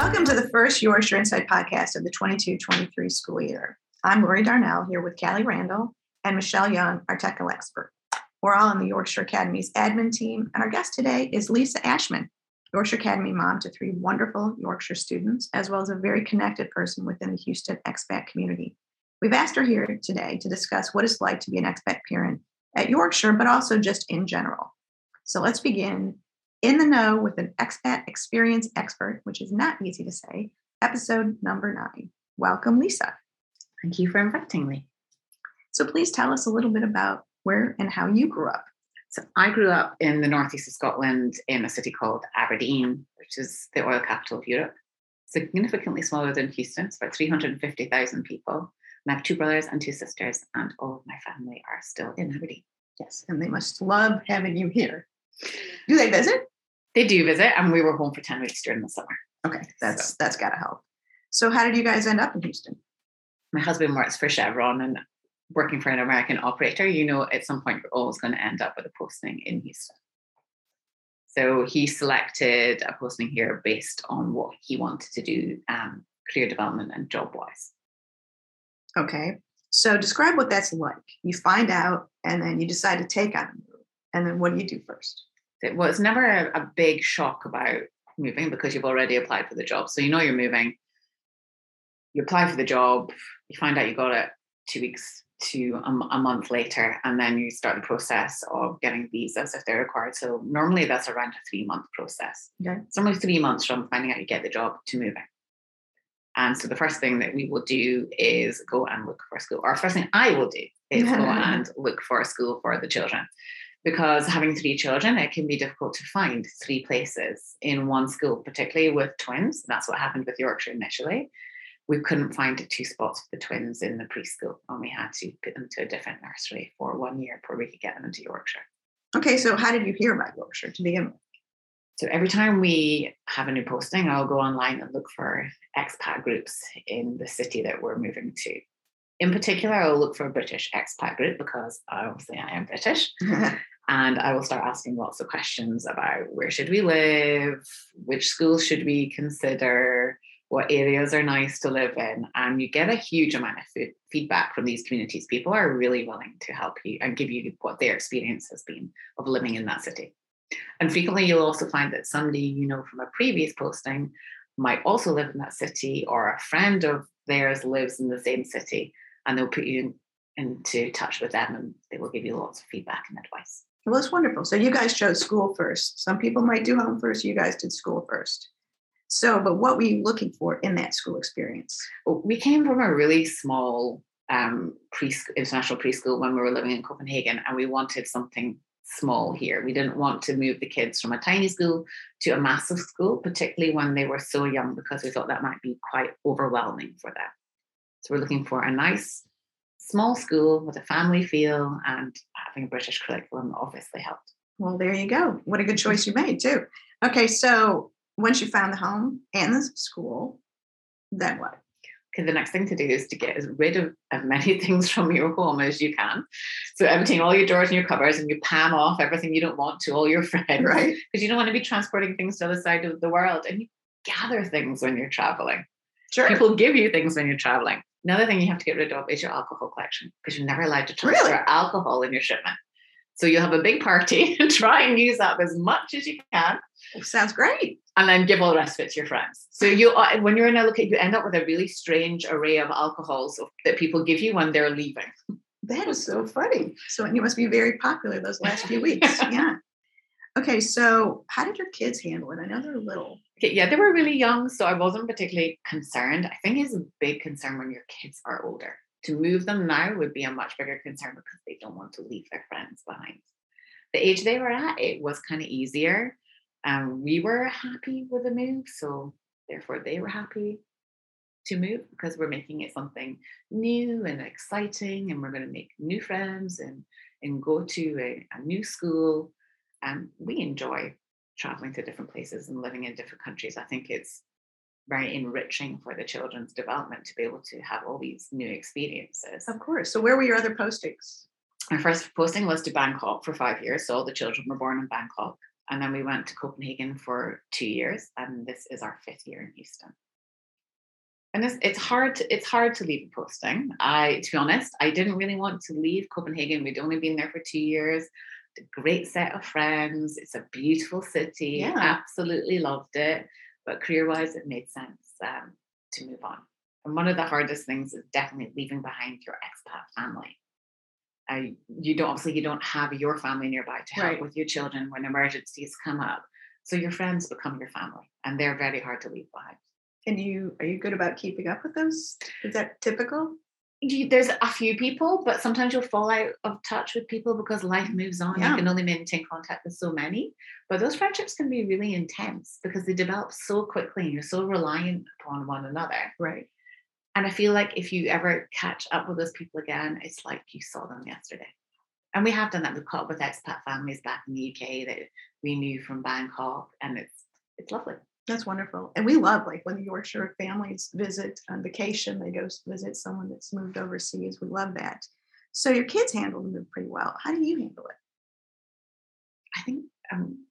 Welcome to the first Yorkshire Insight podcast of the 22 23 school year. I'm Lori Darnell here with Callie Randall and Michelle Young, our technical expert. We're all on the Yorkshire Academy's admin team, and our guest today is Lisa Ashman, Yorkshire Academy mom to three wonderful Yorkshire students, as well as a very connected person within the Houston expat community. We've asked her here today to discuss what it's like to be an expat parent at Yorkshire, but also just in general. So let's begin in the know with an expat experience expert, which is not easy to say, episode number nine. Welcome, Lisa. Thank you for inviting me. So please tell us a little bit about where and how you grew up. So I grew up in the northeast of Scotland in a city called Aberdeen, which is the oil capital of Europe. Significantly smaller than Houston, it's about 350,000 people. And I have two brothers and two sisters, and all of my family are still in Aberdeen. Yes, and they must love having you here. Do they visit? They do visit, and we were home for 10 weeks during the summer. Okay, that's so. that's gotta help. So how did you guys end up in Houston? My husband works for Chevron and working for an American operator, you know at some point you're always going to end up with a posting in Houston. So he selected a posting here based on what he wanted to do, um, career development and job wise. Okay. So describe what that's like. You find out and then you decide to take on a move. And then what do you do first? It was never a, a big shock about moving because you've already applied for the job. So you know you're moving. You apply for the job, you find out you got it two weeks to a, a, month later, and then you start the process of getting visas if they're required. So normally that's around a three month process. Okay. It's normally three months from finding out you get the job to moving. And so the first thing that we will do is go and look for a school. Or first thing I will do is go and look for a school for the children. Because having three children, it can be difficult to find three places in one school, particularly with twins. That's what happened with Yorkshire initially we couldn't find two spots for the twins in the preschool and we had to put them to a different nursery for one year before we could get them into Yorkshire. Okay, so how did you hear about Yorkshire to begin with? So every time we have a new posting, I'll go online and look for expat groups in the city that we're moving to. In particular, I'll look for a British expat group because obviously I am British. and I will start asking lots of questions about where should we live, which schools should we consider, what areas are nice to live in. And you get a huge amount of feedback from these communities. People are really willing to help you and give you what their experience has been of living in that city. And frequently you'll also find that somebody you know from a previous posting might also live in that city or a friend of theirs lives in the same city and they'll put you into touch with them and they will give you lots of feedback and advice well that's wonderful so you guys chose school first some people might do home first you guys did school first so, but what were you looking for in that school experience? We came from a really small um, pre international preschool when we were living in Copenhagen, and we wanted something small here. We didn't want to move the kids from a tiny school to a massive school, particularly when they were so young, because we thought that might be quite overwhelming for them. So we're looking for a nice small school with a family feel, and having a British curriculum obviously helped. Well, there you go. What a good choice you made, too. Okay, so once you found the home and the school, then what? Okay, the next thing to do is to get as rid of as many things from your home as you can. So emptying all your drawers and your cupboards and you pan off everything you don't want to all your friends. Right. Because you don't want to be transporting things to the other side of the world. And you gather things when you're traveling. Sure. People give you things when you're traveling. Another thing you have to get rid of is your alcohol collection because you're never allowed to transfer really? alcohol in your shipment. So you'll have a big party and try and use up as much as you can. Sounds great. And then give all the rest of it to your friends. So you, when you're in a look you end up with a really strange array of alcohols that people give you when they're leaving. That is so funny. So you must be very popular those last few weeks. yeah. Okay, so how did your kids handle it? I know they're little. Okay, yeah, they were really young, so I wasn't particularly concerned. I think it's a big concern when your kids are older to move them now would be a much bigger concern because they don't want to leave their friends behind. The age they were at, it was kind of easier. And we were happy with the move. So therefore they were happy to move because we're making it something new and exciting and we're going to make new friends and and go to a, a new school. And we enjoy traveling to different places and living in different countries. I think it's very enriching for the children's development to be able to have all these new experiences. Of course. So, where were your other postings? My first posting was to Bangkok for five years. So, all the children were born in Bangkok. And then we went to Copenhagen for two years, and this is our fifth year in Houston. And it's, it's hard to, it's hard to leave a posting. I to be honest, I didn't really want to leave Copenhagen. We'd only been there for two years. A great set of friends. It's a beautiful city. Yeah. Absolutely loved it. But career-wise, it made sense um, to move on. And one of the hardest things is definitely leaving behind your expat family. Uh, you don't obviously you don't have your family nearby to help Right. with your children when emergencies come up. So your friends become your family, and they're very hard to leave behind. And you are you good about keeping up with those? Is that typical? You, there's a few people, but sometimes you'll fall out of touch with people because life moves on. Yeah. You can only maintain contact with so many. But those friendships can be really intense because they develop so quickly and you're so reliant upon one another. Right. And I feel like if you ever catch up with those people again, it's like you saw them yesterday. And we have done that. We've caught up with expat families back in the UK that we knew from Bangkok, and it's it's lovely. That's wonderful. And we love like when the Yorkshire families visit on vacation, they go visit someone that's moved overseas. We love that. So your kids handle the move pretty well. How do you handle it? I think um,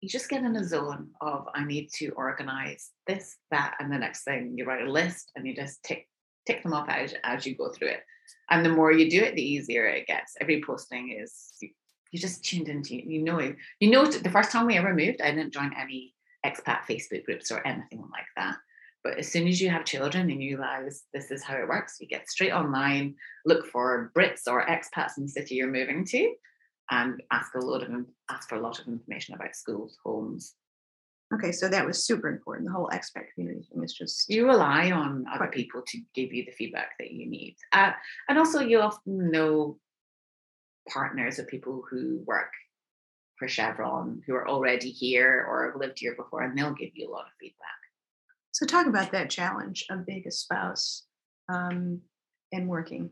you just get in a zone of I need to organize this, that, and the next thing. You write a list and you just tick tick them off as, as you go through it. And the more you do it, the easier it gets. Every posting is you, you just tuned into you know. You know the first time we ever moved, I didn't join any expat Facebook groups or anything like that. But as soon as you have children and you realize this is how it works, you get straight online, look for Brits or expats in the city you're moving to, and ask a lot of ask for a lot of information about schools, homes. Okay, so that was super important. The whole expat community thing is just You rely on other people to give you the feedback that you need, uh, and also you often know partners of people who work for Chevron who are already here or have lived here before, and they'll give you a lot of feedback. so talk about that challenge of being a spouse um, and working.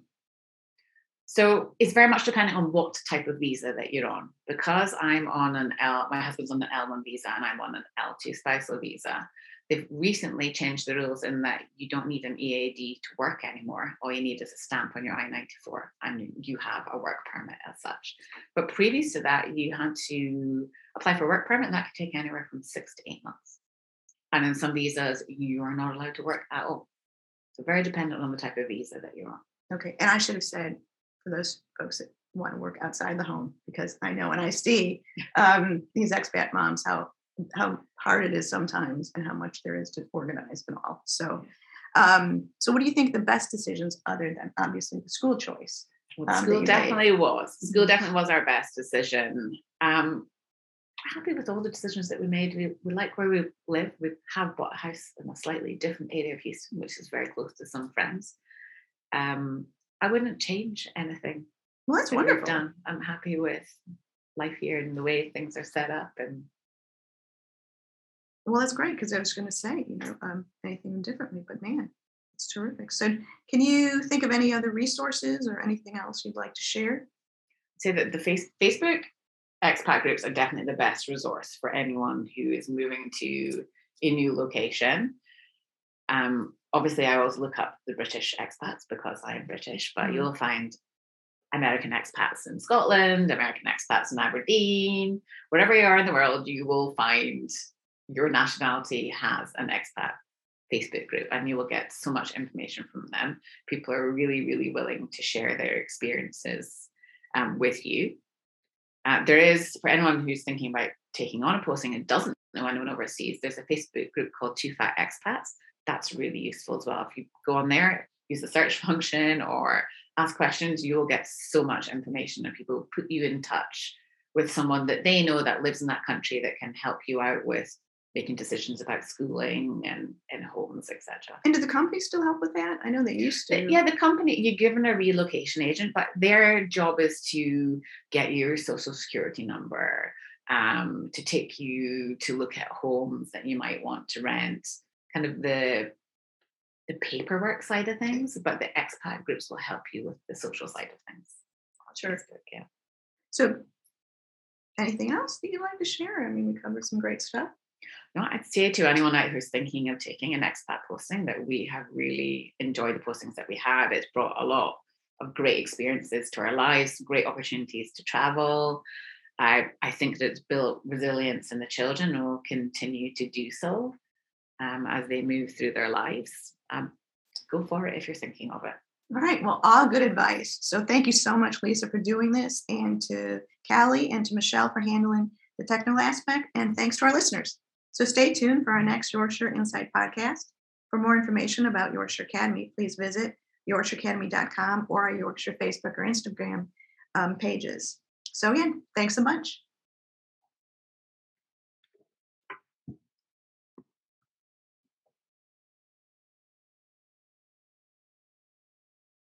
So it's very much dependent on what type of visa that you're on. Because I'm on an L, my husband's on an L1 visa and I'm on an L2 spousal visa. They've recently changed the rules in that you don't need an EAD to work anymore. All you need is a stamp on your I-94 and you have a work permit as such. But previous to that, you had to apply for a work permit and that could take anywhere from six to eight months. And in some visas, you are not allowed to work at all. So very dependent on the type of visa that you're on. Okay, and I should have said for those folks that want to work outside the home because I know and I see um, these expat moms how how hard it is sometimes and how much there is to organize and all. So, um, so what do you think the best decisions other than obviously the school choice? Well, um, school you made. definitely was. School Mhm. definitely was our best decision. Um, happy with all the decisions that we made. We, we like where we live. We have bought a house in a slightly different area of Houston, which is very close to some friends. Um, I wouldn't change anything Well, that's that wonderful. done. I'm happy with life here and the way things are set up. And Well, that's great because I was going to say, you know, um, anything differently, but man, it's terrific. So, can you think of any other resources or anything else you'd like to share? say that the face, Facebook expat groups are definitely the best resource for anyone who is moving to a new location. Um, obviously, I always look up the British expats because I am British, but Mhm. you'll find American expats in Scotland, American expats in Aberdeen, wherever you are in the world, you will find your nationality has an expat Facebook group, and you will get so much information from them. People are really, really willing to share their experiences um, with you. Uh, there is, for anyone who's thinking about taking on a posting and doesn't know anyone overseas, there's a Facebook group called Two Fat Expats. That's really useful as well. If you go on there, use the search function or ask questions, you'll get so much information and people will put you in touch with someone that they know that lives in that country that can help you out with making decisions about schooling and, and homes, etc. And do the company still help with that? I know they used to. Yeah, the company, you're given a relocation agent, but their job is to get your social security number, um, to take you to look at homes that you might want to rent, kind of the the paperwork side of things, but the expat groups will help you with the social side of things. Sure. Yeah. So, anything else that you'd like to share? I mean, we covered some great stuff. No, I'd say to anyone out who's thinking of taking an expat posting that we have really enjoyed the postings that we had. It's brought a lot of great experiences to our lives, great opportunities to travel. I, I think that it's built resilience in the children and will continue to do so um, as they move through their lives. Um, go for it if you're thinking of it. All right. Well, all good advice. So thank you so much, Lisa, for doing this, and to Callie and to Michelle for handling the technical aspect. And thanks to our listeners. So stay tuned for our next Yorkshire Insight podcast. For more information about Yorkshire Academy, please visit yorkshireacademy.com or our Yorkshire Facebook or Instagram um, pages. So, again, thanks so much.